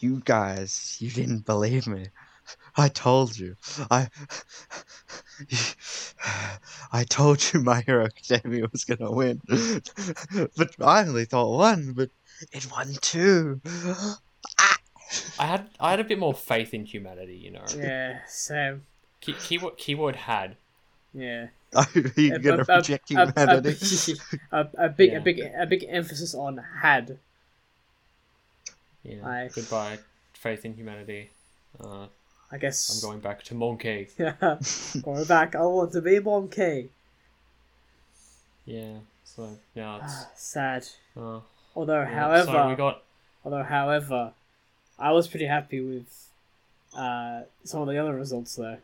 you guys, you didn't believe me. I told you. I I told you My Hero Academia was gonna win. but I only thought one, but it won two. I had I had a bit more faith in humanity, you know. Yeah, same. Key, keyword keyword had. Yeah. Are you gonna a- a- reject a- a- humanity? A, a big, Yeah. a big, a big emphasis on had. Yeah. I- Goodbye, faith in humanity. Uh, I guess. I'm going back to Monkey. Yeah. going back. I want to be Monkey. Yeah. So yeah, it's Sad. uh, Although, yeah, however, so we got although, however, I was pretty happy with uh, some of the other results though.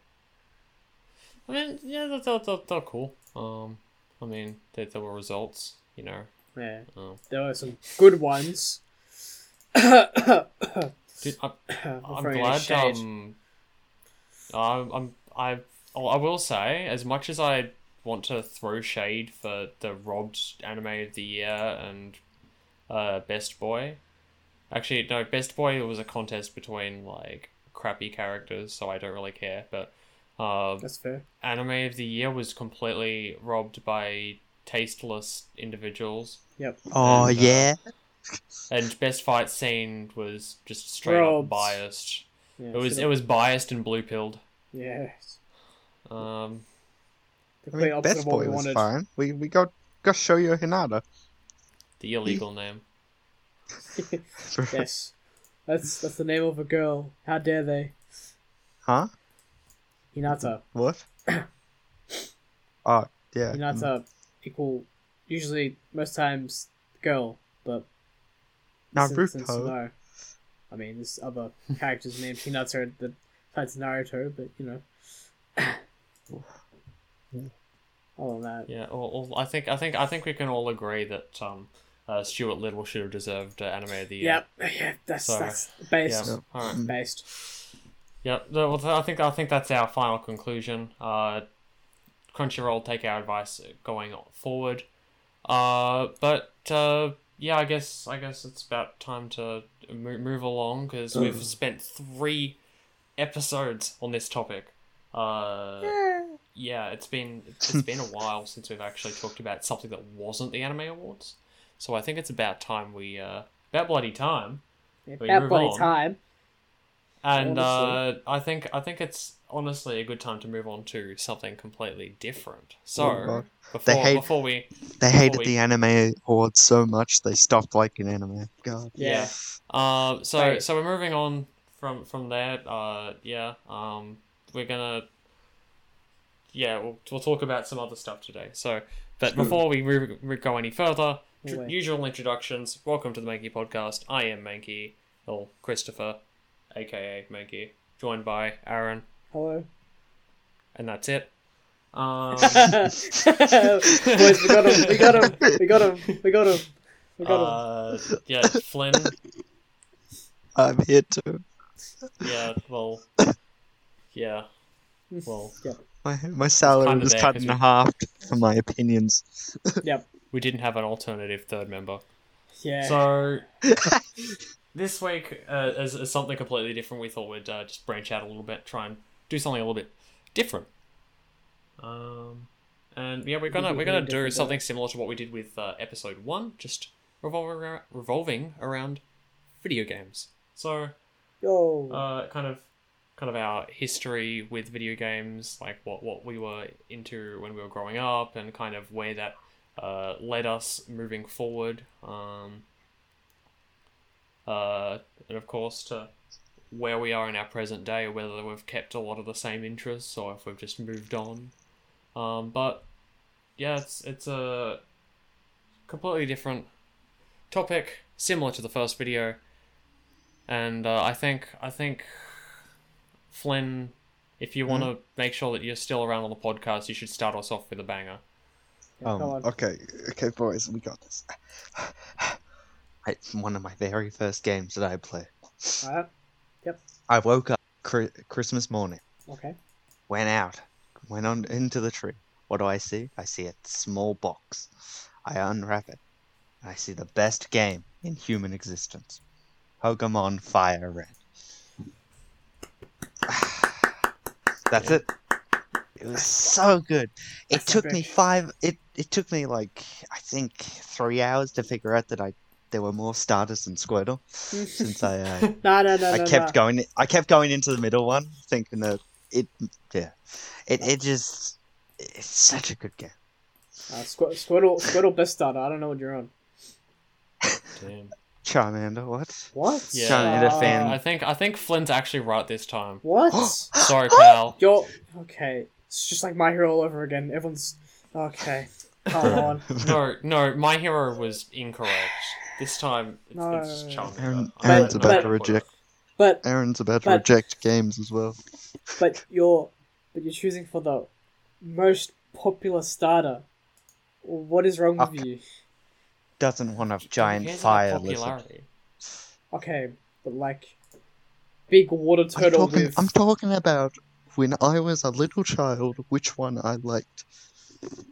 I mean, yeah, they're, they're, they're, cool. Um, I mean, there, there were results, you know. Yeah, Um, there were some good ones. Dude, I, I'm Offering a glad. Um, I'm, I'm, I, oh, I will say, as much as I want to throw shade for the robbed anime of the year and uh, best boy, actually, no, best boy it was a contest between like crappy characters, so I don't really care. But uh, That's fair. anime of the year was completely robbed by tasteless individuals. Yep. Oh And, uh, yeah. And best fight scene was just straight Robbed. up biased. Yeah, It was should've- it was biased and blue pilled. Yeah. Um, The I mean, Best what Boy we was wanted. fine. We we got got Shoyo Hinata. the illegal name. yes. That's that's the name of a girl. How dare they? Huh? Hinata. What? oh yeah. Hinata equal usually most times girl, but since- since Naruto. no. I mean there's other characters named Hinata that besides Naruto, but you know. All of that. Yeah. All, all, I think I think I think we can all agree that um, uh, Stuart Little should have deserved uh, anime of the year. Yep. Yeah, that's So, that's based. Yeah. All right. Based. Yep. no, well, I think I think that's our final conclusion. Uh, Crunchyroll take our advice going forward. Uh, but uh, yeah, I guess I guess it's about time to mo- move along because we've spent three episodes on this topic. Uh, yeah, it's been it's been a while since we've actually talked about something that wasn't the Anime Awards. So I think it's about time we uh, about bloody time. About bloody on. time. And uh, I think I think it's honestly a good time to move on to something completely different. So Oh, God. before hate- before we They hated we- the anime awards so much they stopped liking anime. God. yeah, uh, so Right. so we're moving on from from there. Uh, yeah, um, we're gonna yeah we'll we'll talk about some other stuff today. So, but before we, re- we go any further, tr- usual introductions. Welcome to the Mankey Podcast. I am Mankey, or Christopher, aka Mankey, joined by Aran, Hello. and that's it. Um, Boys, we got him. We got him. We got him. We got him. We got him. uh, yeah, Flynn. I'm here too. Yeah, well, yeah, well, Yeah. My my salary was cut in we- half for my opinions. Yep. we didn't have an alternative third member. Yeah. So this week, uh, as, as something completely different, we thought we'd uh, just branch out a little bit, try and do something a little bit different. Um, and yeah, we're gonna we're gonna do something similar to what we did with uh, episode one, just revolving around, revolving around video games. So Yo. uh, kind of kind of our history with video games, like what what we were into when we were growing up, and kind of where that uh, led us moving forward. Um, uh, and of course to where we are in our present day, whether we've kept a lot of the same interests or if we've just moved on. Um, but yeah, it's it's a completely different topic, similar to the first video and uh, I think I think Flynn, if you want to make sure that you're still around on the podcast, you should start us off with a banger. Yeah, Um, come on. okay, okay, boys, we got this. It's one of my very first games that I played. Alright. I woke up cri- Christmas morning, Okay. went out, went on into the tree. What do I see? I see a small box. I unwrap it. I see the best game in human existence. Pokemon Fire Red. That's Yeah. it. It was so good. It That's took me five. It it took me like I think three hours to figure out that I there were more starters than Squirtle. Since I uh, no, no, no, I no, kept no. going. I kept going into the middle one, thinking that it. Yeah, it it just it's such a good game. Uh, Squ- Squirtle, Squirtle best starter. I don't know what you're on. Damn. Charmander, what? What? Yeah, Charmander Uh, fan. I think I think Flynn's actually right this time. What? Sorry, pal. You're okay. It's just like My Hero all over again. Everyone's okay. Come on. No, no, my hero was incorrect. This time, it's, No. it's Charmander. Aran, I Aran's don't about know to reject- But Aran's about to But- reject games as well. but you're but you're choosing for the most popular starter. What is wrong with Okay. you? Doesn't want a giant fire lizard. Okay, but like big water I'm turtle talking, with I'm talking about when I was a little child, which one I liked.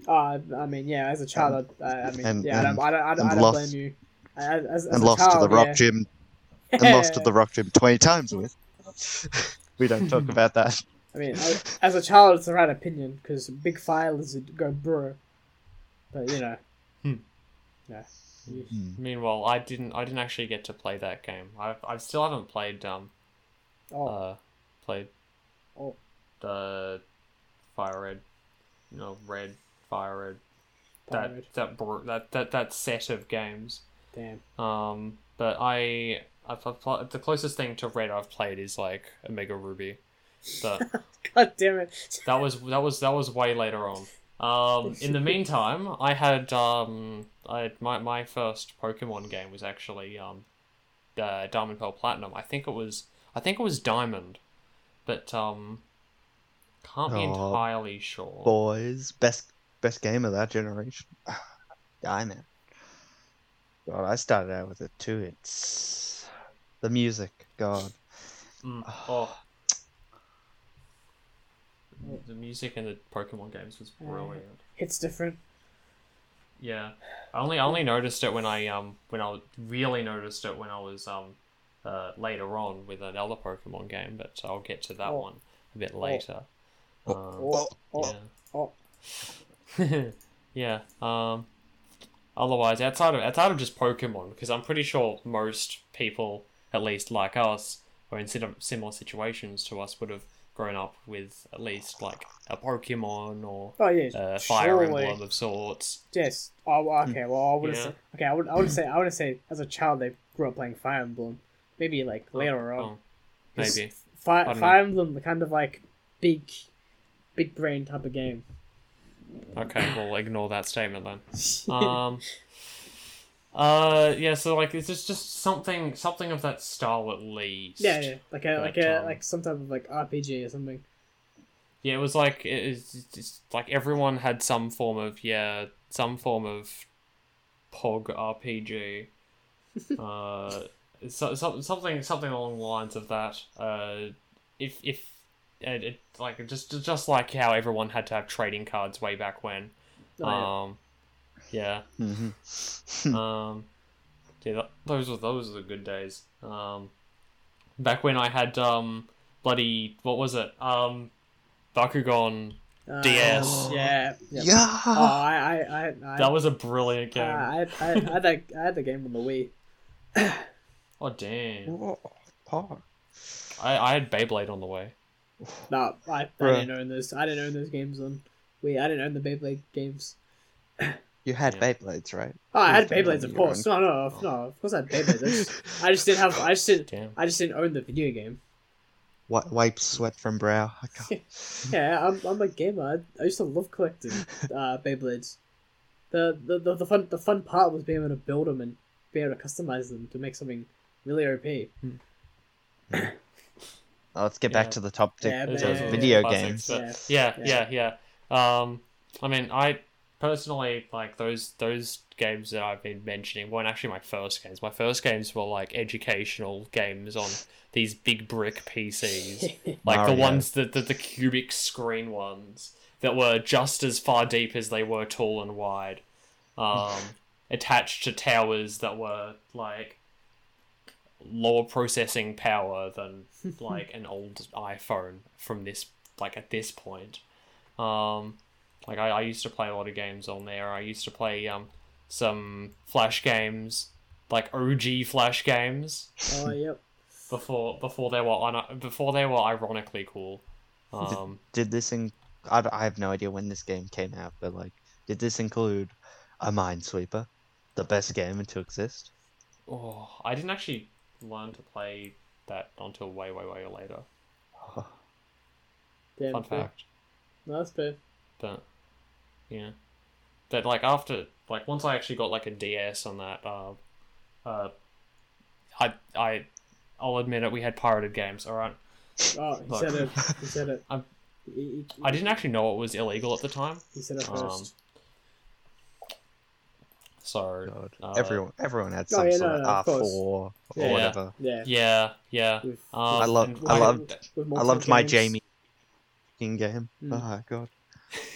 Uh, I mean, yeah, as a child, I, I mean, And- yeah, I don't, I don't, I don't, I don't blame you. As, as, as and lost child, to the rock gym and lost to the rock gym 20 times with. we don't talk about that. I mean, I, as a child, it's the right opinion because big fire lizard go bro. But you know, Hmm. yeah, you- Hmm. Meanwhile, I didn't. I didn't actually get to play that game. I I still haven't played um oh, uh played Oh. the Fire Red, you know Red Fire Red Pirate. that that br- that that that set of games. Damn. Um, but I I've, I've pl- the closest thing to Red I've played is like Omega Ruby, but God damn it. that was that was that was way later on. Um, in the meantime, I had um, I had my my first Pokemon game was actually um, uh, Diamond Pearl Platinum. I think it was I think it was Diamond, but um, can't be Oh, entirely sure. Boys, best best game of that generation. Diamond. God, I started out with it too. It's the music. God. Mm, oh. The music in the Pokemon games was brilliant. It's different. Yeah, I only I only noticed it when I um when I really noticed it when I was um uh, later on with another Pokemon game, but I'll get to that Oh. one a bit later. Oh, Um, Oh, oh, oh. yeah. yeah. Um. Otherwise, outside of outside of just Pokemon, because I'm pretty sure most people, at least like us, or in similar situations to us, would have grown up with at least like a Pokemon or Oh yeah, a Fire surely. Emblem of sorts. Yes. Oh, okay. Mm. Well, I would Yeah. say. Okay, I would. I would say. I would say as a child they grew up playing Fire Emblem. Maybe like oh, later on. Oh, maybe. Fire, Fire Emblem, the kind of like big, big brain type of game. Okay, we'll ignore that statement then. Um. Uh yeah, so like it's just just something something of that style at least. yeah, yeah, like a like a um, like some type of like RPG or something. Yeah, it was like it is just like everyone had some form of yeah some form of Pog RPG. uh, so, so, something something along the lines of that. Uh, if if it, it like just just like how everyone had to have trading cards Wii back when. Oh, yeah. Um, yeah. hmm Um, yeah, th- those were those were the good days. Um, back when I had um bloody what was it um Bakugan. Uh, DS. Yeah. yeah. yeah. Oh, I I I I, That was a brilliant uh, game. I, I, I had that I had the game on the Wii. oh damn! Whoa, Paul. I, I had Beyblade on the way. No, I, I Bruh. didn't own those. I didn't own those games on Wii. I didn't own the Beyblade games. You had Yeah. Beyblades, right? Oh, I had Please Beyblades, of course. No, no, no. Of course, I had Beyblades. I just, I just didn't have. I just didn't. Damn. I just didn't own the video game. Wi- wipe sweat from brow. I can't. Yeah, I'm, I'm a gamer. I, I used to love collecting uh, Beyblades. The, the, the, the fun the fun part was being able to build them and be able to customize them to make something really OP. Oh, let's get Yeah. back to the top Yeah, tick but- of yeah, video classics, games. but- Yeah, yeah, yeah, yeah. Um, I mean, I personally like those those games that I've been mentioning weren't actually my first games. My first games were like educational games on these big brick PCs. like Mario. the ones that the, the cubic screen ones that were just as far deep as they were tall and wide um, attached to towers that were like lower processing power than like an old iPhone from this like at this point. Um, like I, I used to play a lot of games on there. I used to play um some Flash games, like OG Flash games Oh yep. before before they were on before they were ironically cool. Um, Did this in? I, I have no idea when this game came out, but like, did this include a Minesweeper, the best game to exist? oh, I didn't actually learn to play that until way way way later. Damn. Fun fair. fact. No, that's fair. but yeah that like after like once i actually got like a ds on that uh uh i i i'll admit it we had pirated games all right Oh, he Look. said it. He said it. He, i didn't actually know it was illegal at the time he said it um, first. So Uh, everyone, everyone had oh, some yeah, sort no, of no, of R4 or Yeah. whatever. yeah. yeah yeah With, um, I love- I I- loved- I multiple loved my games. Jamie cooking game. Mm. Oh my god,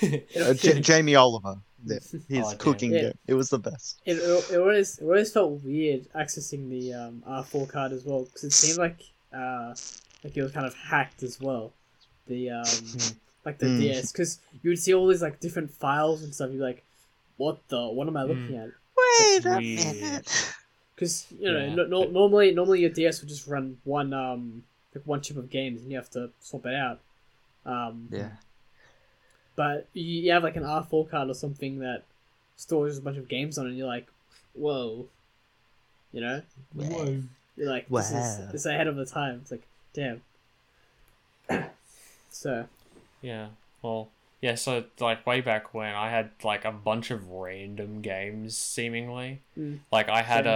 uh, J- Jamie Oliver, yeah, his Oh, cooking Yeah. game. It was the best. it, it, it always it always felt weird accessing the um, R4 card as well because it seemed like uh, like it was kind of hacked as well. The um, like the Hmm. DS because you would see all these like different files and stuff. You're like, what the? What am I looking at? Wait That's a weird. minute. Because you know, Yeah. no, no, normally normally your DS would just run one um like one chip of games and you have to swap it out. Um, Yeah, But you, you have like an R4 card or something that stores a bunch of games on it and you're like, whoa. You know? Whoa. You're like, this is this is ahead of the time. It's like, damn. so, Yeah. Well, yeah, so like way back when I had like a bunch of random games seemingly. Mm. Like I had Same.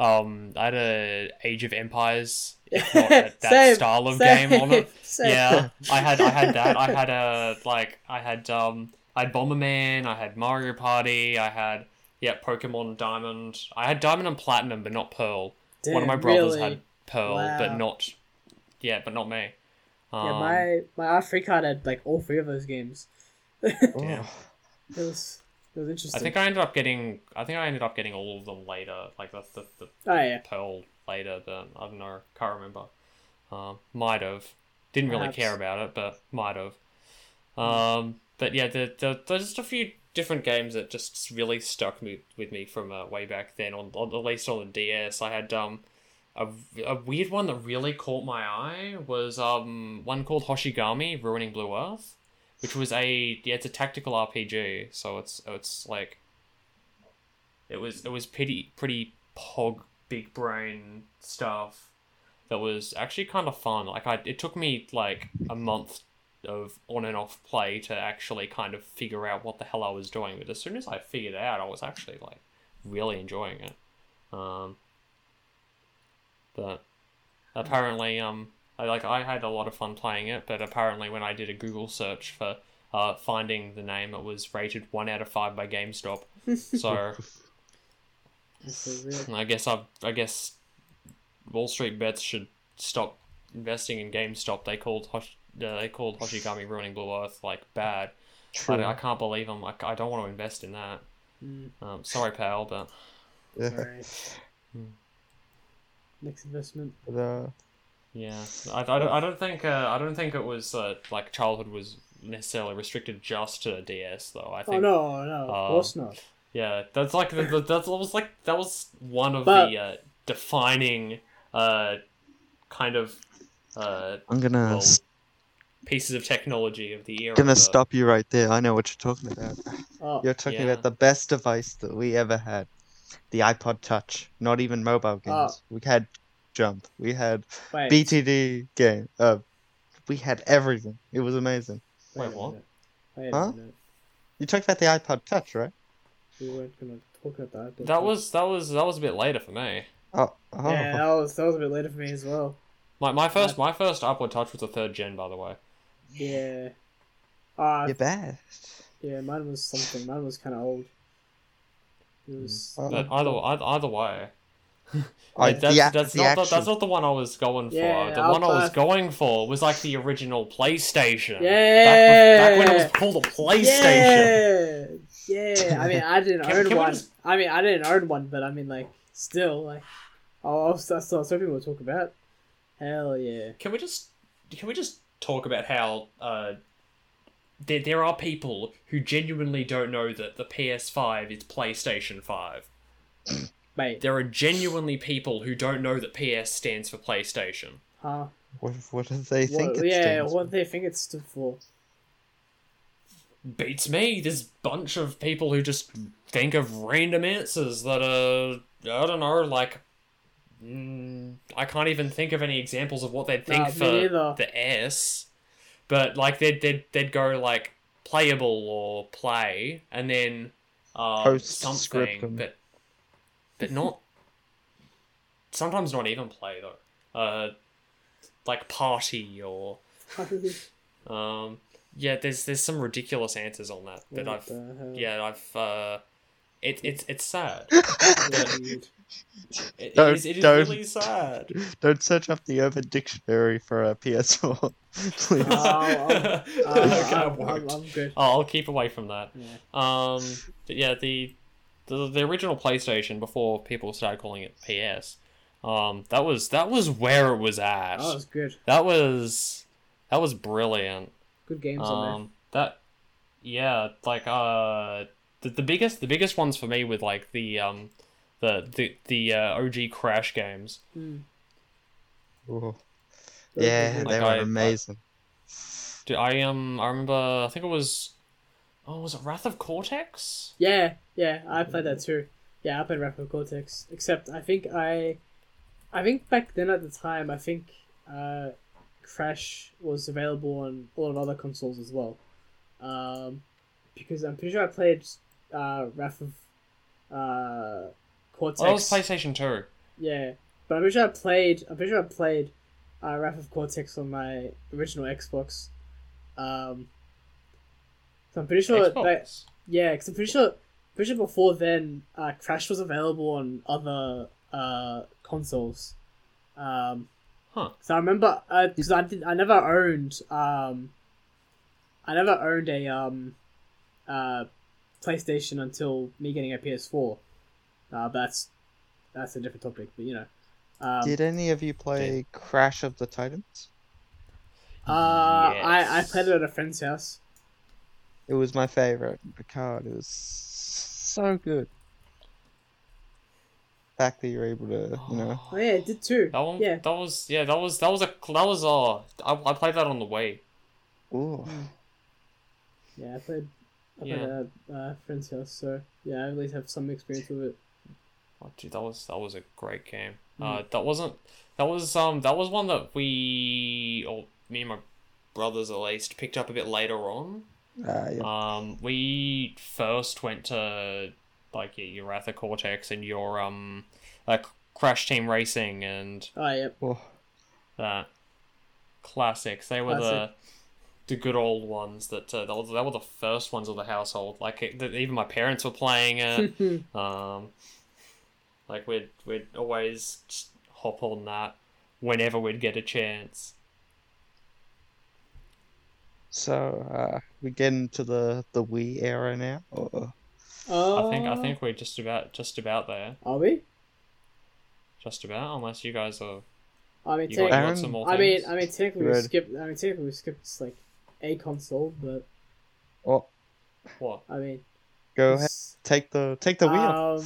a um I had a Age of Empires that, that Same, style of same, game on it. Yeah. I had I had that. I had a like I had um I had Bomberman, I had Mario Party, I had yeah, Pokemon Diamond. I had Diamond and Platinum but not Pearl. One of my brothers really? had Pearl Wow. but not yeah, but not me. Um, Yeah, my my R3 card had like all three of those games. it Yeah. was it was interesting. I think I ended up getting. I think I ended up getting all of them later, like the the, the Oh yeah. pearl later. But I don't know. Can't remember. Um, might have. Didn't really Perhaps. care about it, but might have. Um, but yeah, the, the, there's just a few different games that just really stuck me with me from uh, way back then. On, on at least on the DS, I had um a, a weird one that really caught my eye was um one called Hoshigami Ruining Blue Earth, which was a yeah it's a tactical RPG. So it's it's like it was it was pretty pretty pog big brain stuff that was actually kind of fun. Like I it took me like a month of on and off play to actually kind of figure out what the hell I was doing. But as soon as I figured it out, I was actually like really enjoying it. Um, but apparently, um, I like I had a lot of fun playing it. But apparently, when I did a Google search for uh, finding the name, it was rated one out of five by GameStop. So That's so weird. I guess I I guess Wall Street bets should stop investing in GameStop. They called Hosh, uh, they called Hoshigami Ruining Blue Earth like bad. True. I, I can't believe I'm like I don't want to invest in that. Mm, Um, sorry, pal, but Yeah. alright. Hmm. Next investment. But, uh, yeah, I, I, don't, I don't think uh, I don't think it was uh, like childhood was necessarily restricted just to DS though. I think. Oh think no, no, of um, course not. yeah, that's like the, the, that was like that was one of But- the uh, defining uh, kind of uh, I'm gonna well, s- pieces of technology of the era. gonna but- stop you right there. I know what you're talking about. Oh, You're talking Yeah. about the best device that we ever had, the iPod Touch. Not even mobile Oh. games. We had Jump. We had wait. BTD game. Uh, we had everything. It was amazing. Wait, a what? Wait Huh? You talked about the iPod Touch, right? We weren't gonna talk about that. That was that was that was a bit later for me. Oh, oh. Yeah, that was that was a bit later for me as well. My my first my first iPod Touch was the third gen, by the way. Yeah. Uh, You're bad. yeah, mine was something. Mine was kind of old. It was. Oh. But either either, either way, like, that's, the, that's the not the, that's not the one I was going for. Yeah, the I'll one I was going for was like the original PlayStation. Yeah. Back, bef- back when it was called a PlayStation. Yeah, yeah. I mean, I didn't Can- own can one. just- I mean, I didn't own one, but I mean, like, still, like, Oh, that's that's what I was we'll talk about. Hell yeah. Can we just can we just talk about how uh, there there are people who genuinely don't know that the PS5 is PlayStation Five. Mate, There are genuinely people who don't know that PS stands for PlayStation. huh? What, what do they think What, it yeah, stands what do they think it stood for? Beats me. There's a bunch of people who just think of random answers that are I don't know, like. Mm, I can't even think of any examples of what they'd think Nah, for the S, but like they'd they'd they'd go like playable or play, and then uh, something, Postscriptum. but but not. Sometimes not even play though. Uh, like party or um, yeah. There's there's some ridiculous answers on that that What I've yeah I've uh, it it's it's sad. Dude. It, Don't- it is, it is don't. really sad. Don't search up the Urban Dictionary for a PS4, please. Oh, I'm, Okay, I'm, I I'm, won't. I'm good. Oh, I'll keep away from that. Yeah. Um, but yeah, the, the the original PlayStation before people started calling it PS. Um, that was that was where it was at. Oh, it's good. That was that was brilliant. Good games on Um, that yeah, like uh, the, the biggest the biggest ones for me with like the um, the the the uh, OG Crash games. there. Mm. Ooh. Yeah, were good. they Like were I- amazing. Dude, I um I remember I think it was oh was it Wrath of Cortex? Yeah, yeah, I played that too. Yeah, I played Wrath of Cortex. Except I think I, I think back then at the time, I think uh, Crash was available on a lot of other consoles as well. Um, because I'm pretty sure I played uh, Wrath of uh, Cortex. Oh, that was PlayStation Two. Yeah, but I'm pretty sure I played. I'm pretty sure I played uh, Wrath of Cortex on my original Xbox. Um, so I'm pretty sure that yeah, because I'm pretty sure, pretty sure before then, uh, Crash was available on other uh, consoles. Um, Huh. So I remember because I did I never owned um, I never owned a um, uh, PlayStation until me getting a PS4. Uh, that's that's a different topic, but you know. Um, Did any of you play Crash of the Titans? uh, I I played it at a friend's house. It was my favorite Picard. It was so good. Fact that you're able to, you know. Oh yeah, it did too. That one. Yeah. That was yeah. That was that was a that was uh. I, I played that on the Wii. Ooh. Yeah, I played. I Yeah. played at a uh, friend's house, so yeah, I at least have some experience with it. Oh, dude, that was that was a great game. Mm. Uh, that wasn't that was um that was one that we or me and my brothers at least picked up a bit later on. Uh, yeah. Um, we first went to like your, your Wrath of Cortex and your um like Crash Team Racing and Oh yep. Oh, that classics. They were Classic. the the good old ones that uh, they, were, they were the first ones of the household. Like it, that even my parents were playing it. um, like we'd we'd always hop on that whenever we'd get a chance. so uh, we get into the the Wii era now. Or... Uh, I think I think we're just about just about there. Are we? Just about, unless you guys are I mean, you got, technically, you got some more I mean. I mean, technically we Ready. skipped. I mean, technically we skipped like a console, but Oh, what? I mean, go ahead. Take the take the wheel. Um,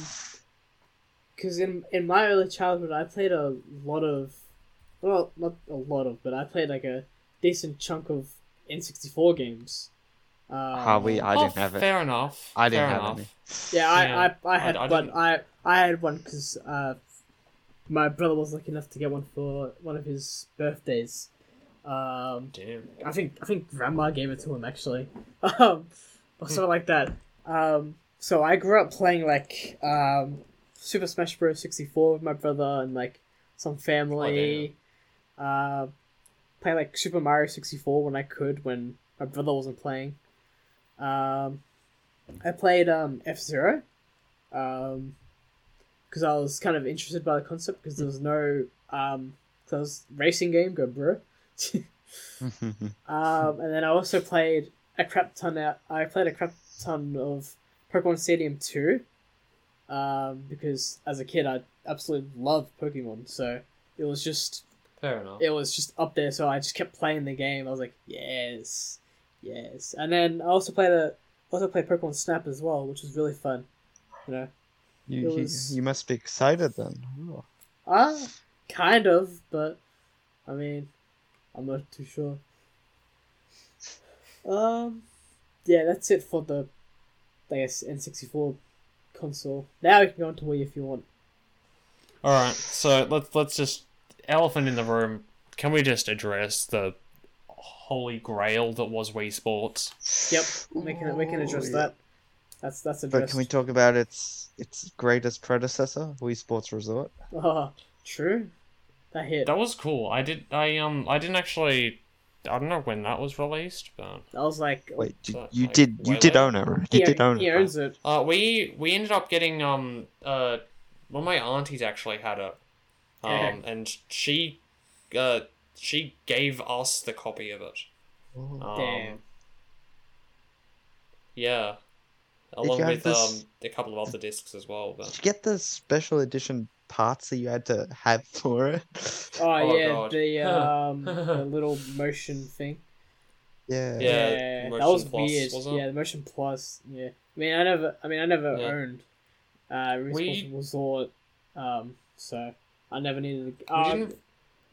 because in in my early childhood, I played a lot of, well, not a lot of, but I played like a decent chunk of N64 games. Um, Ah, we I oh, didn't have it. Fair enough. I didn't fair have enough. any. Yeah, I, Yeah. I, I had I- I one. didn't- I I had one because uh, my brother was lucky enough to get one for one of his birthdays. Um, Damn. I think I think grandma gave it to him actually, um, or something like that. Um, so I grew up playing like um, Super Smash Bros. sixty four with my brother and like some family. uh, play like Super Mario sixty four when I could when my brother wasn't playing. Um, I played um, F Zero, um, because I was kind of interested by the concept because there was no um, 'cause it was racing game, go bro. Um, and then I also played a crap ton out. I played a crap ton of Pokemon Stadium two. Um, because as a kid I absolutely loved Pokemon, so it was just Fair enough. it was just up there. So I just kept playing the game. I was like, yes, yes. And then I also played a also played Pokemon Snap as well, which was really fun. You know, You, you, was- you must be excited then. Oh. ah, kind of, but I mean, I'm not too sure. Um, yeah, that's it for the, I guess N64 console. Now we can go on to Wii if you want. All right, so let's let's just elephant in the room. Can we just address the holy grail that was Wii Sports? Yep, we can we can address Ooh, yeah. that. That's that's addressed. But can we talk about its its greatest predecessor, Wii Sports Resort? Oh, true. That hit. That was cool. I did. I um. I didn't actually. I don't know when that was released, but I was like Wait, you, So, you like, did you did later? own it. You he, did own he it. owns it. uh, we we ended up getting um uh one of my aunties actually had it, um, and she uh she gave us the copy of it. Oh. Um, Damn. Yeah. Along with this- um a couple of other discs as well, Did you get the special edition parts that you had to have for it? Oh, Oh, yeah, God. the um the little motion thing. Yeah, yeah. Yeah, that was Plus, weird. wasn't it? Yeah, the motion plus. Yeah, I mean, I never. I mean, I never Yeah. owned uh We- Responsible Resort, um, so I never needed. We Uh, didn't-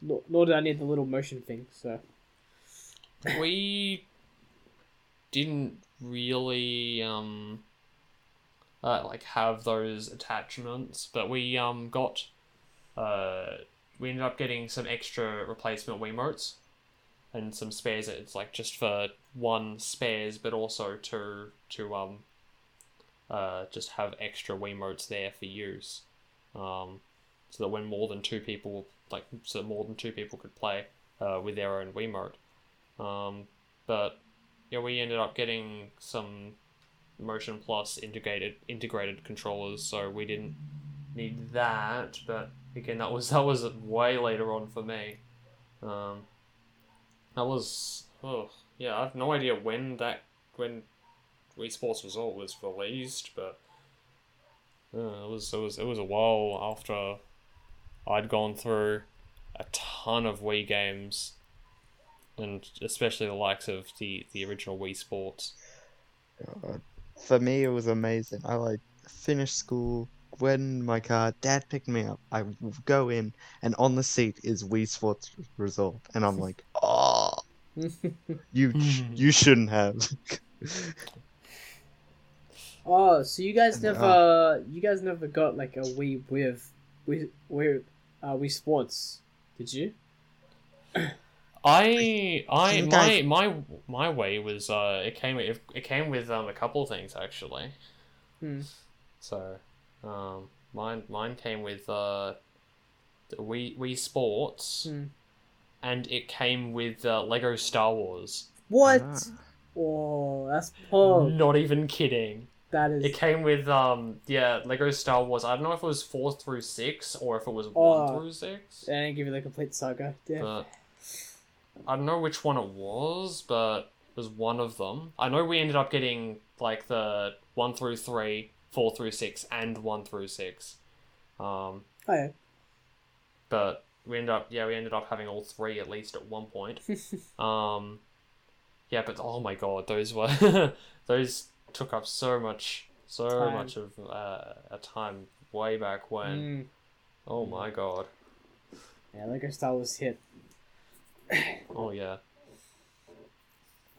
nor, nor did I need the little motion thing. So we didn't really um uh, like have those attachments, but we um got uh we ended up getting some extra replacement Wiimotes and some spares. It's like just for one spares, but also to to um uh just have extra Wiimotes there for use, um so that when more than two people like so more than two people could play uh with their own Wiimote. Um, but yeah, we ended up getting some Motion Plus integrated integrated controllers, so we didn't need that. But again, that was that was way later on for me. Um, that was oh yeah, I have no idea when that when Wii Sports Resort was released, but uh, it was it was it was a while after I'd gone through a ton of Wii games and especially the likes of the the original Wii Sports. God. For me, it was amazing. I like finished school, went in my car. Dad picked me up. I go in, and on the seat is Wii Sports Resort, and I'm like, oh, you you shouldn't have. oh, so you guys And, never, you guys never got like a Wii with Wii Wii uh Wii Sports, did you? I I my my my Wii was uh it came it, it came with um a couple of things actually. Hmm. So um mine mine came with uh the Wii Wii Sports Hmm. and it came with uh, Lego Star Wars. What? Ah. Oh, that's oh, Not even kidding. that is. It came with um yeah Lego Star Wars. I don't know if it was four through six or if it was Oh. one through six. They didn't give you the complete saga. Yeah. But I don't know which one it was, but it was one of them. I know we ended up getting like the one through three, four through six, and one through six. Um, oh yeah. but we ended up yeah we ended up having all three at least at one point. Um, yeah, but oh my god, those were those took up so much so Time. much of uh, a time way back when. Mm. Oh my god. Yeah, Lego Star Wars hit. Oh yeah.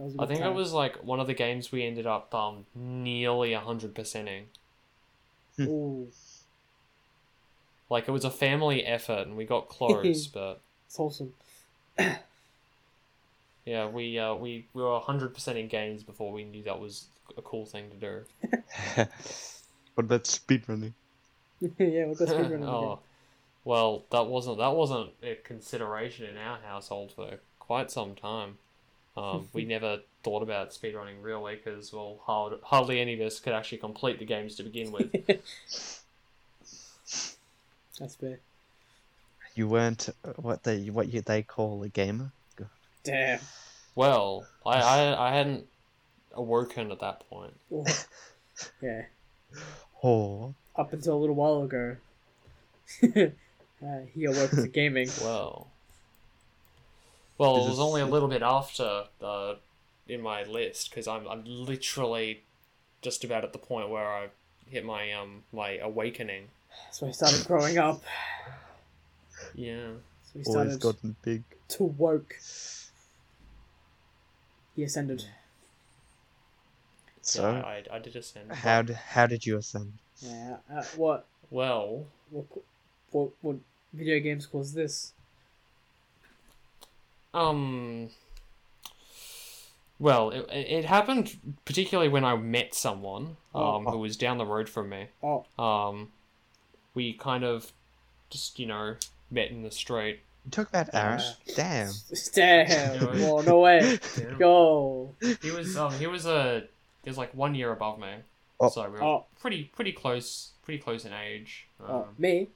I was a I think it time. was like one of the games we ended up um nearly hundred percenting. Ooh, Like it was a family effort and we got close, but it's awesome. yeah, we uh we, we were hundred percent in games before we knew that was a cool thing to do. what about speedrunning? yeah, we'll speedrunning oh, well, that wasn't that wasn't a consideration in our household for quite some time. Um, we never thought about speedrunning really because well, hard, hardly any of us could actually complete the games to begin with. That's fair. You weren't uh, what they what you, they call a gamer. Damn. well, I, I I hadn't awoken at that point. Yeah. Oh, up until a little while ago, uh, he awoke to gaming. Well, well, it was only a little bit after uh, in my list because I'm I'm literally just about at the point where I hit my um my awakening. So he started growing up. Yeah. So he Always gotten big. to woke. He ascended. So, yeah, I, I, I did ascend. how, d- how did you ascend? Yeah. Uh, what, Well, what? What? What? Video games cause this? um. Well, it, it happened particularly when I met someone um, Oh. who was down the road from me. Oh, Um, we kind of just, you know, met in the street. You talk about Arash? Damn. damn! Yeah. Oh no way! Yeah. Go! He was um he was a he was like one year above me. Oh. So we were Oh. pretty pretty close pretty close in age. Um, Oh, me?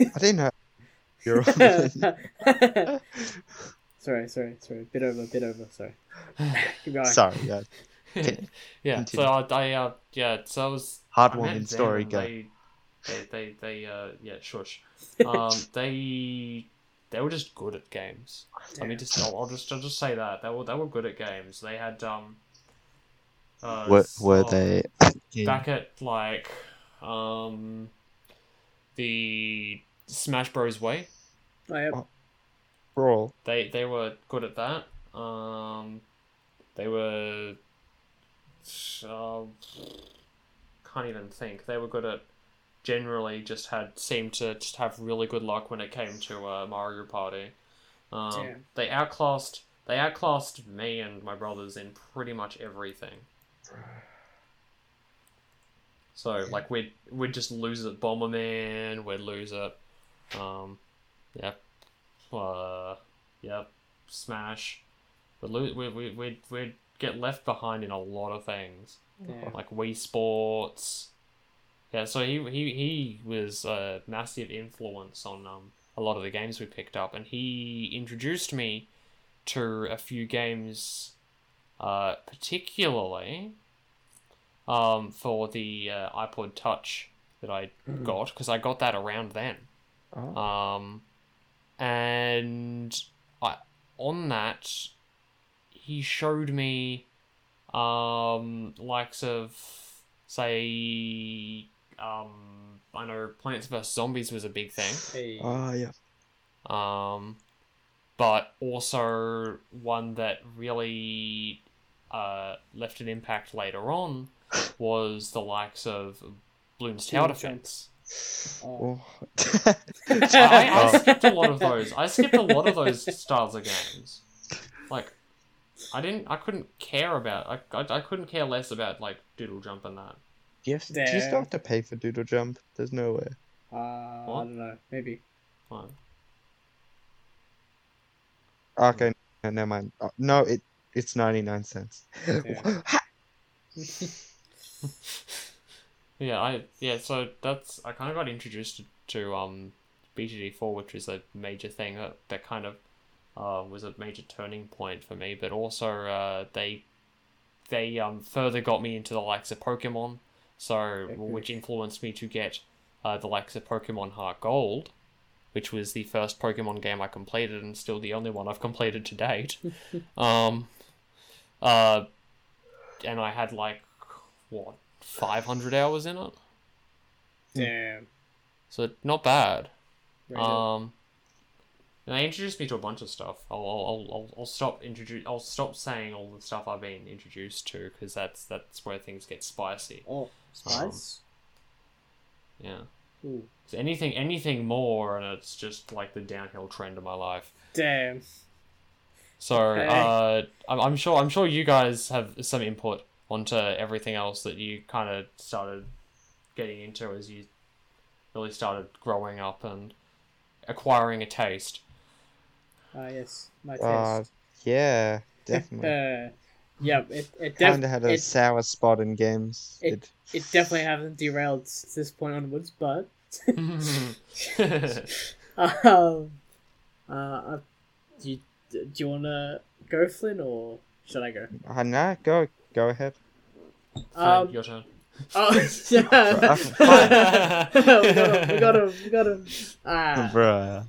I didn't know. You're sorry, sorry, sorry. Bit over, bit over. Sorry. Keep going. Sorry, yeah. yeah. Continue. So I, I uh yeah so I was I met Heartwarming them story, and go. They, they they they uh yeah shush. Um they they were just good at games. I mean, just I'll, I'll just I'll just say that they were they were good at games. They had um. Uh, Were, were so- they. back at like um the Smash Bros Wii. Oh, yeah. Oh. Brawl? They they were good at that. Um, they were. Uh, can't even think. They were good at. Generally, just had seemed to just have really good luck when it came to uh, Mario Party. Um, Damn. they outclassed they outclassed me and my brothers in pretty much everything. So like we'd we'd just lose at Bomberman, we'd lose at um yeah. Uh yep. Smash. We'd lose we we we'd, we'd get left behind in a lot of things. Damn. Like Wii Sports. Yeah, so he he, he was a massive influence on um a lot of the games we picked up and he introduced me to a few games uh particularly um, for the uh, iPod Touch that I got because I got that around then. Oh. Um, and I on that he showed me um likes of say um I know Plants vs Zombies was a big thing. Hey. Oh, yeah. Um, but also one that really uh, left an impact later on was the likes of Bloons Tower Bloons Jump. Defense. Oh. Oh. I, I Oh. skipped a lot of those. I skipped a lot of those styles of games. Like, I didn't. I couldn't care about. I, I, I couldn't care less about like Doodle Jump and that. Do you, have, do you still have to pay for Doodle Jump? There's no way. Uh, I don't know. Maybe. Fine. Okay, no, never mind. Uh, no, it it's 99 cents. Yeah. Yeah, I yeah. So that's I kind of got introduced to, to um BTD four, which is a major thing that, that kind of uh, was a major turning point for me. But also uh, they they um further got me into the likes of Pokemon, so which influenced me to get uh, the likes of Pokemon Heart Gold, which was the first Pokemon game I completed and still the only one I've completed to date. um, uh, and I had like what 500 hours in it, Damn. so not bad. Right Um, and they introduced me to a bunch of stuff. I'll I'll I'll, I'll stop introduce. I'll stop saying all the stuff I've been introduced to because that's that's where things get spicy. oh, spice. Yeah. Ooh. So anything anything more, and it's just like the downhill trend of my life. Damn. So Okay. uh, I'm, I'm sure I'm sure you guys have some input onto everything else that you kind of started getting into as you really started growing up and acquiring a taste. Ah, yes. My taste. Uh, yeah, definitely. Uh, yeah, it it, Kinda had a it, sour spot in games. it- It, it definitely hasn't derailed since this point onwards, but um, uh, uh, do you do you want to go, Flynn, or should I go? uh, nah, go go ahead. Um, your turn. Oh yeah. we got him. We got him. We got him. Ah, Bruh.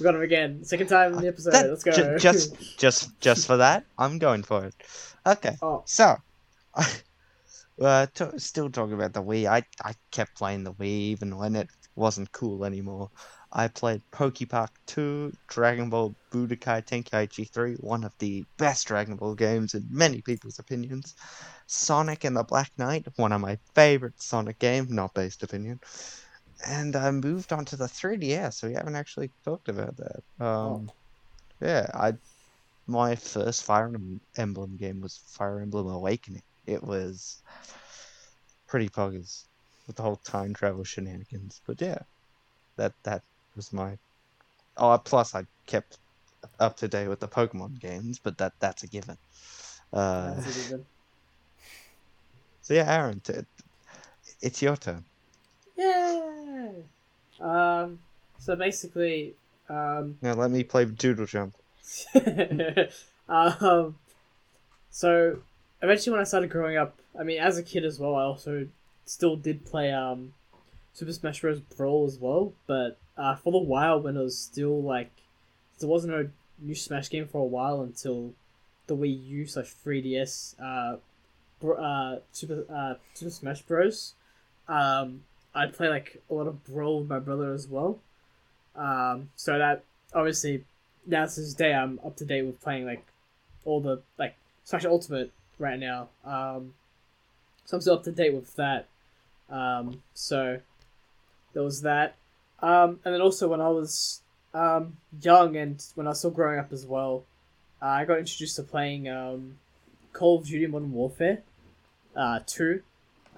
we got him again. Second time in the episode. That- Let's go. ju- just, just, just for that, I'm going for it. Okay, Oh, so, uh, to, still talking about the Wii. I, I kept playing the Wii even when it wasn't cool anymore. I played Pokepark 2, Dragon Ball Budokai Tenkaichi 3, one of the best Dragon Ball games in many people's opinions. Sonic and the Black Knight, one of my favorite Sonic games, not based opinion. And I moved on to the 3DS, so we haven't actually talked about that. Um, yeah, I my first Fire Emblem game was Fire Emblem Awakening. It was pretty poggers with the whole time travel shenanigans. But yeah, that that was my. Oh, plus I kept up to date with the Pokemon games, but that that's a given. Uh, that's it even. so yeah, Aran, t- it's your turn. Yeah. Um. So basically, um. Now let me play Doodle Jump. um, so eventually, when I started growing up, I mean, as a kid as well, I also still did play um, Super Smash Bros. Brawl as well. But uh, for the while, when it was still like, there wasn't a new Smash game for a while until the Wii U slash 3DS uh, uh, Super uh, Super Smash Bros. Um, I'd play like a lot of Brawl with my brother as well. Um, so that obviously now to this day I'm up to date with playing like all the like Smash Ultimate right now. Um, so I'm still up to date with that. Um, so there was that. Um, and then also when I was um, young and when I was still growing up as well, uh, I got introduced to playing um, Call of Duty Modern Warfare uh, 2.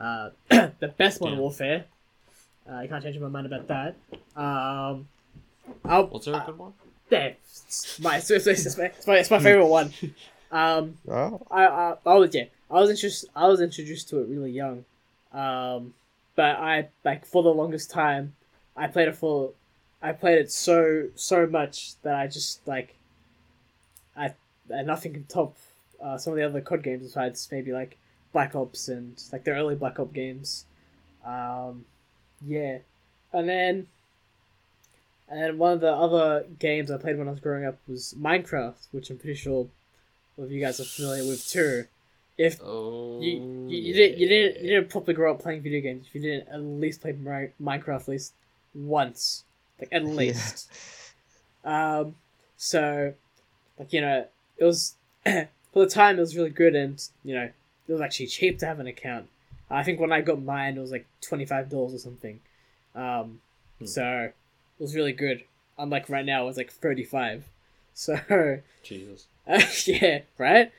Uh, the best Modern Yeah. Warfare. Uh, I can't change my mind about that. Um, I'll, Was there a good one? yeah, it's my, it's, it's, it's, my, it's, my, it's my favorite one. Um, Oh, I, I, I was yeah, I was introduced, I was introduced to it really young, um, but I like for the longest time, I played it for, I played it so so much that I just like, I and nothing can top uh, some of the other COD games besides maybe like Black Ops and like the early Black Ops games, um, yeah, and then. And then one of the other games I played when I was growing up was Minecraft, which I'm pretty sure all of you guys are familiar with too. If Oh. you, you, you didn't you didn't you didn't probably grow up playing video games if you didn't at least play Mi- Minecraft at least once, like at least. Um, so, like you know, it was for the time it was really good, and you know, it was actually cheap to have an account. I think when I got mine, it was like twenty five dollars or something. Um, Hmm. so it was really good. Unlike right now, it's like thirty five. So Jesus. uh, yeah, right.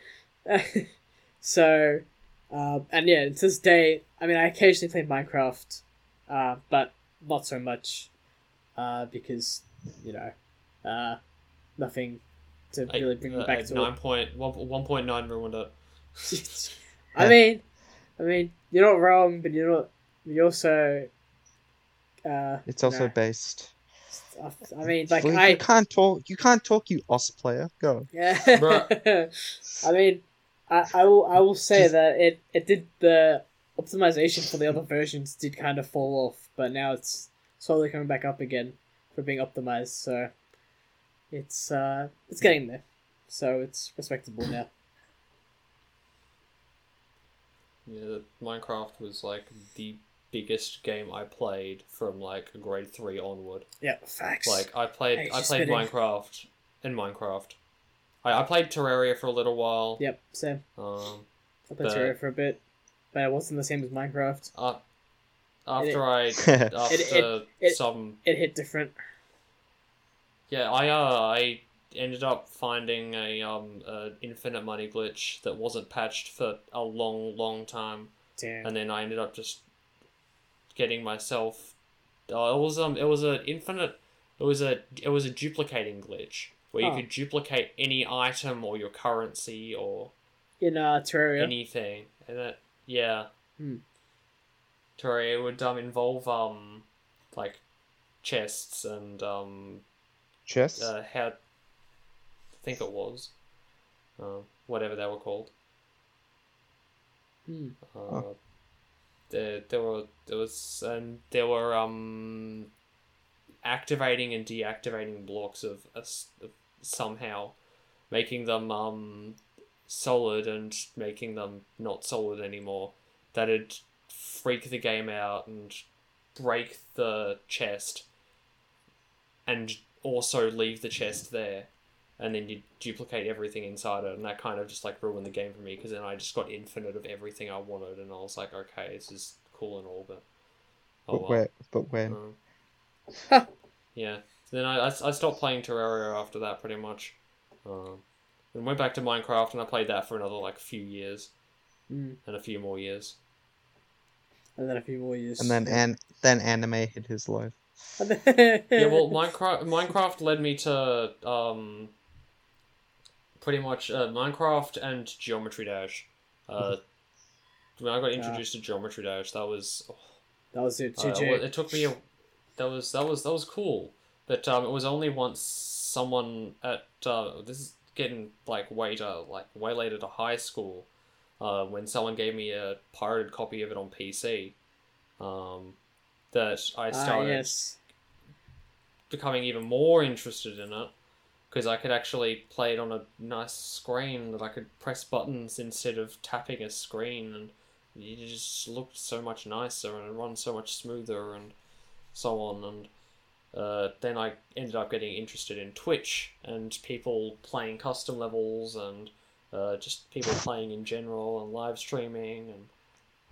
So, um, and yeah, to this day, I mean, I occasionally play Minecraft, uh, but not so much, uh, because you know, uh, nothing to really bring me uh, back at to nine point one one point nine ruined it. it. I mean, I mean, you're not wrong, but you're not. You also, uh, it's also nah. based. I mean, like Well, I, you can't talk. You can't talk. You osu player. Go. Yeah. Bruh. I mean, I, I will I will say Just- that it, it did the optimization for the other versions did kind of fall off, but now it's slowly coming back up again for being optimized. So it's uh it's getting there. So it's respectable now. Yeah, Minecraft was like the biggest game I played from like grade three onward. Yeah, facts. Like I played, Hey, I played spitting. Minecraft and Minecraft. I, I played Terraria for a little while. Yep, same. Um, I played But- Terraria for a bit, but it wasn't the same as Minecraft. uh, after I It- after it- it- some It hit different. yeah, I uh I ended up finding a um a infinite money glitch that wasn't patched for a long long time. Damn. and then I ended up just getting myself. Uh, it was um, it was an infinite. It was a it was a duplicating glitch where you Oh. could duplicate any item or your currency or In uh Terraria. anything, and that yeah. Hmm. Terraria would um involve um like chests and um Chess. uh how I think it was, um whatever they were called. Hmm. Uh, Oh. there there were there was and there were um activating and deactivating blocks of, us of somehow making them um solid and making them not solid anymore that'd freak the game out and break the chest and also leave the chest there and then you duplicate everything inside it and that kind of just like ruined the game for me because then i just got infinite of everything i wanted and i was like okay this is cool and all but oh But well. where? But when? Um, yeah. Then I, I, I stopped playing Terraria after that pretty much. Um, and went back to Minecraft and I played that for another like few years Mm. and a few more years. And then a few more years. And then and then anime hit his life. Yeah, well, Minecraft Minecraft led me to um, pretty much uh, Minecraft and Geometry Dash. Uh, when I got introduced to Geometry Dash, that was that was it. Uh, it took me a that was that was that was cool but um, it was only once someone at uh, this is getting like way to like way later to high school uh, when someone gave me a pirated copy of it on PC um, that I Ah, started yes. becoming even more interested in it because I could actually play it on a nice screen that I could press buttons instead of tapping a screen and it just looked so much nicer and it run so much smoother and so on and uh, then I ended up getting interested in Twitch and people playing custom levels and uh, just people playing in general and live streaming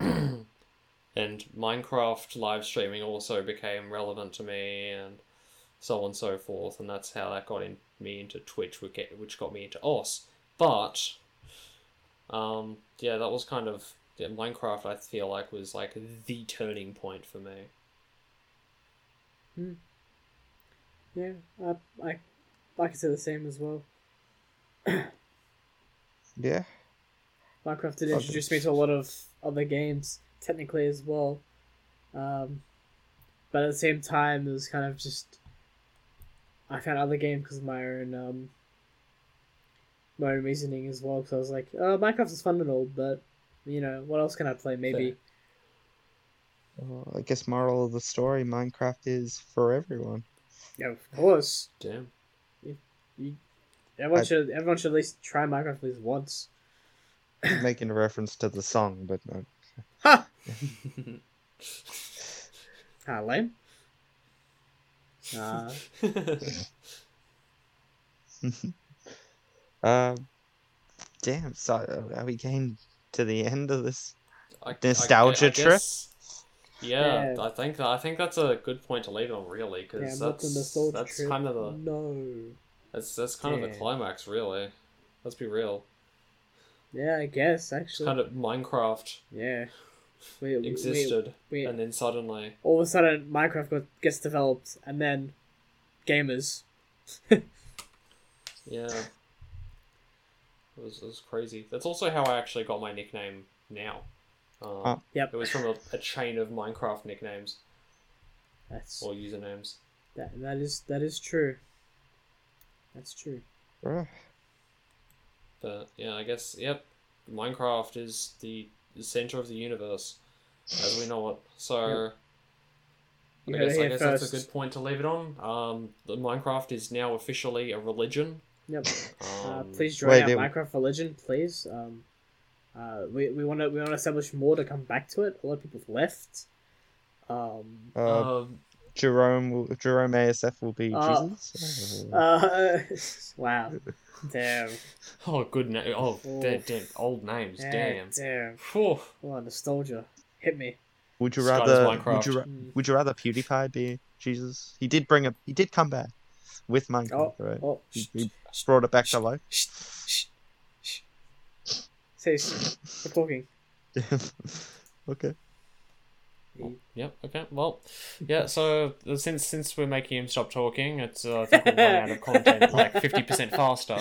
and and Minecraft live streaming also became relevant to me and so on and so forth, and that's how that got in, me into Twitch, which, got me into osu. But, um, yeah, that was kind of yeah, Minecraft. I feel like was like the turning point for me. Yeah, I, I, I can say the same as well. Yeah. Minecraft did introduce me to a lot of other games, technically as well. Um, but at the same time, it was kind of just I found other games because of my own um, my own reasoning as well. Because I was like, oh, Minecraft is fun and all, but you know, what else can I play? Maybe. Well, I guess moral of the story: Minecraft is for everyone. Yeah, of course. Damn. Everyone I- should everyone should at least try Minecraft at least once. Making a reference to the song, but no. Ha! Ah, lame. Uh, Um, damn. So uh, are we getting to the end of this? I- I- Nostalgia I trip? guess- Yeah, Yeah. I think I think that's a good point to leave it on, really, because that's that's trip. kind of the no. that's that's kind of the climax, really. Let's be real. Yeah, I guess actually. kind of Minecraft Yeah. We- existed, We, we, and then suddenly, all of a sudden, Minecraft got, gets developed, and then gamers. yeah, it was it was crazy. That's also how I actually got my nickname now. Um, Huh. Yep. It was from a, a chain of Minecraft nicknames That's or usernames. that. That is that is true. That's true. Bruh. But yeah, I guess yep, Minecraft is the, the center of the universe as we know it. So You I guess I here guess that's a good point to leave it on. Um, the Minecraft is now officially a religion. Yep. Uh, Um, please join Wait, our it- Minecraft religion, please. Um, uh, we we want to we want to establish more to come back to it. A lot of people have left. Um, Uh, um, Jerome will, Jerome ASF will be Uh, Jesus. uh, wow, damn, oh, good name. Oh, damn, damn, old names. Yeah, Damn. damn. Oh, nostalgia hit me. would you Scott rather? Would you, ra- Mm. would you rather PewDiePie be Jesus? He did bring a. He did come back with Minecraft, Oh, right? oh, He, shh, he brought it back to life. Shh, shh, shh. Talking. okay. Yep. Okay. Well, yeah. So since since we're making him stop talking, it's uh, I think we're running out of content like fifty percent faster.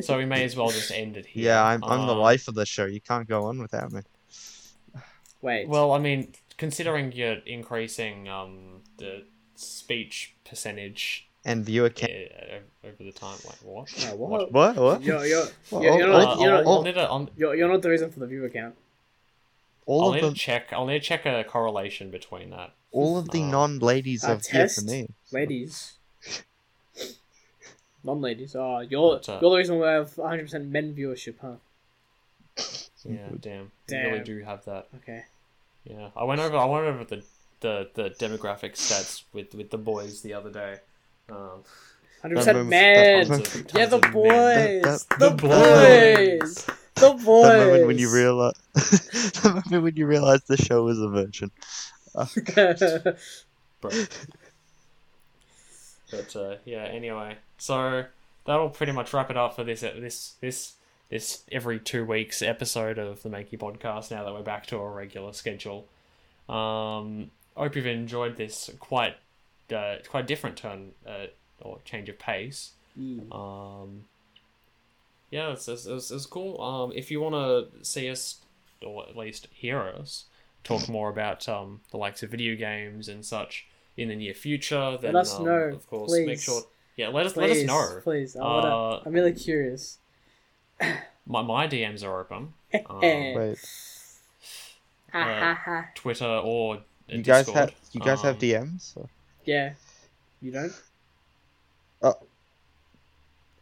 So we may as well just end it here. Yeah, I'm. I'm the Um, life of the show. You can't go on without me. Wait. Well, I mean, considering you're increasing um the speech percentage And viewer uh, can. over the time, like what? Uh, what? What? What? You're, you're, Well, you're, you're not, Uh, you're, not, I'll need you're, you're not the reason for the viewer count. all I'll of need to check. I'll need to check a correlation between that. all of the Uh, non-ladies a are here for me. Ladies. Non ladies. Oh, you're, But, uh, you're the reason we have 100% men viewership, huh? Yeah, damn. Damn. You really do have that. Okay. Yeah, I went over. I went over the the, the demographic stats with with the boys the other day. Um, 100% moment- men! that tons of- Yeah, the tons of men. boys! That- The the boys! The boys! The moment when you realize, the moment when you realize the show is a virgin. Bro. But uh, yeah, anyway, so that'll pretty much wrap it up for this this this this every two weeks episode of the Makey podcast. Now that we're back to our regular schedule, um, I hope you've enjoyed this quite uh, quite a different turn uh, or change of pace. Mm. Um, yeah, it's, it's, it's, it's cool. Um, if you want to see us, or at least hear us, talk more about um, the likes of video games and such in the near future, then us um, know, of course, make sure. Yeah, let us Please, let us know. Please, I wanna, Uh, I'm really curious. My my DMs are open. Um, Wait, uh, ha ha. Twitter or uh, you guys Discord. have you guys have Um, DMs? Or- Yeah. You don't? Oh.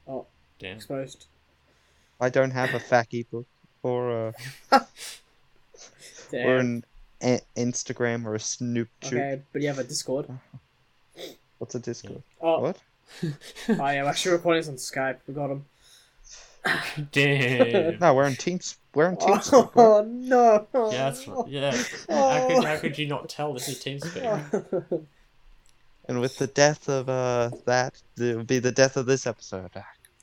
Oh, Damn. exposed. I don't have a facky book or a Damn. or an a- Instagram or a Snoop shoot. okay, but you have a Discord. What's a Discord? Oh, What? oh yeah, I'm actually recording this on Skype. We got him. Damn. No, we're in Teams. We're in TeamSpeak. Oh, right? Oh no! Yeah, that's right. Yeah. How could, how could you not tell this is TeamSpeak? And with the death of uh that, it would be the death of this episode.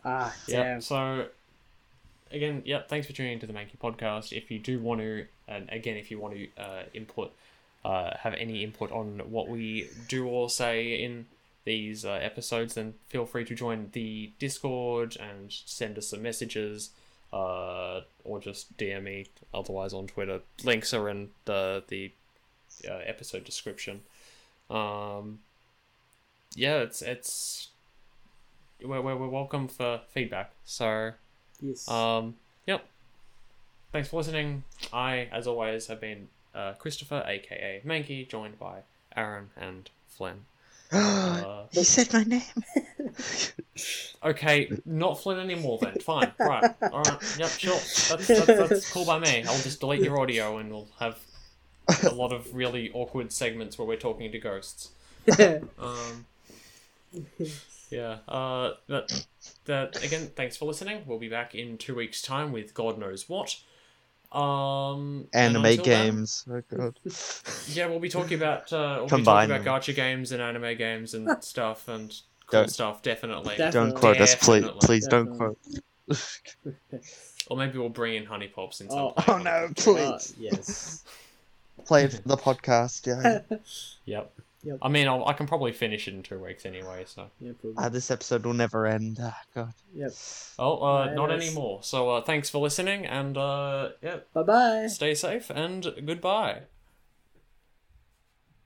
ah, Yeah. So, again, yeah. Thanks for tuning into the Mankey podcast. If you do want to, and again, if you want to uh, input, uh, have any input on what we do or say in these uh, episodes, then feel free to join the Discord and send us some messages, uh, or just DM me. Otherwise, on Twitter, links are in the the uh, episode description. Um, yeah, it's it's we're, we're, we're welcome for feedback. So, Yes. um, yep. Thanks for listening. I, as always, have been uh, Christopher, aka Mankey, joined by Aran and Flynn. Uh, he said my name. okay, not Flynn anymore then. Fine, right, all right, yep, sure. That's, that's, that's cool by me. I'll just delete your audio and we'll have a lot of really awkward segments where we're talking to ghosts. Um, yeah. Uh, that, that again. Thanks for listening. We'll be back in two weeks' time with God knows what. Um, and Anime until then- games. Oh god. yeah, we'll be talking about uh, we'll Combine be talking about gacha games and anime games and stuff and cool Don't- stuff. Definitely. Def- Don't Definitely. quote us, please. Definitely. Please don't quote. or maybe we'll bring in honey pops in some. Oh. Oh no, Uh, please. yes. Play the podcast. Yeah. Yep. Yep. I mean, I'll, I can probably finish it in two weeks anyway. So. yeah, probably. Ah, this episode will never end. Ah, God. Yep. Oh, uh, not anymore. So, uh, thanks for listening, and uh, yeah, Bye bye. stay safe and goodbye.